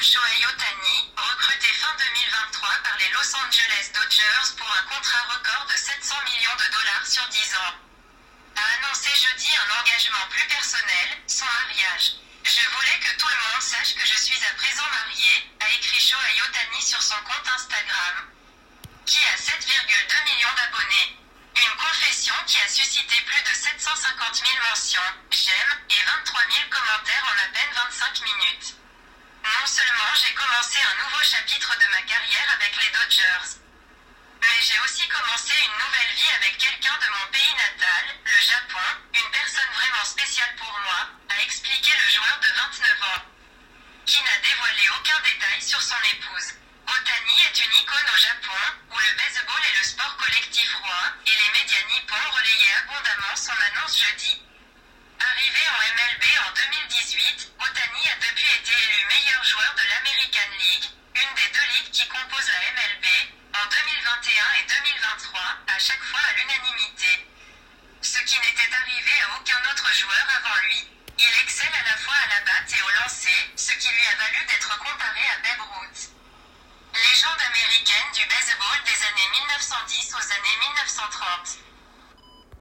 Shohei Otani, recruté fin 2023 par les Los Angeles Dodgers pour un contrat record de 700 millions de dollars sur 10 ans, a annoncé jeudi un engagement plus personnel, son mariage. Je voulais que tout le monde sache que je suis à présent marié, a écrit Shohei Otani sur son compte Instagram, qui a 7,2 millions d'abonnés. Une confession qui a suscité plus de 750 000 mentions, j'aime, et 23 000 commentaires en à peine 25 minutes. Non seulement j'ai commencé un nouveau chapitre de ma carrière avec les Dodgers, mais j'ai aussi commencé une nouvelle vie avec quelqu'un de mon pays natal, le Japon, une personne vraiment spéciale pour moi, a expliqué le joueur de 29 ans, qui n'a dévoilé aucun détail sur son épouse. Abondamment son annonce jeudi. Arrivé en MLB en 2018, Otani a depuis été élu meilleur joueur de l'American League, une des deux ligues qui composent la MLB, en 2021 et 2023, à chaque fois à l'unanimité. Ce qui n'était arrivé à aucun autre joueur avant lui. Il excelle à la fois à la batte et au lancer, ce qui lui a valu d'être comparé à Babe Ruth. Légende américaine du baseball des années 1910 aux années 1930.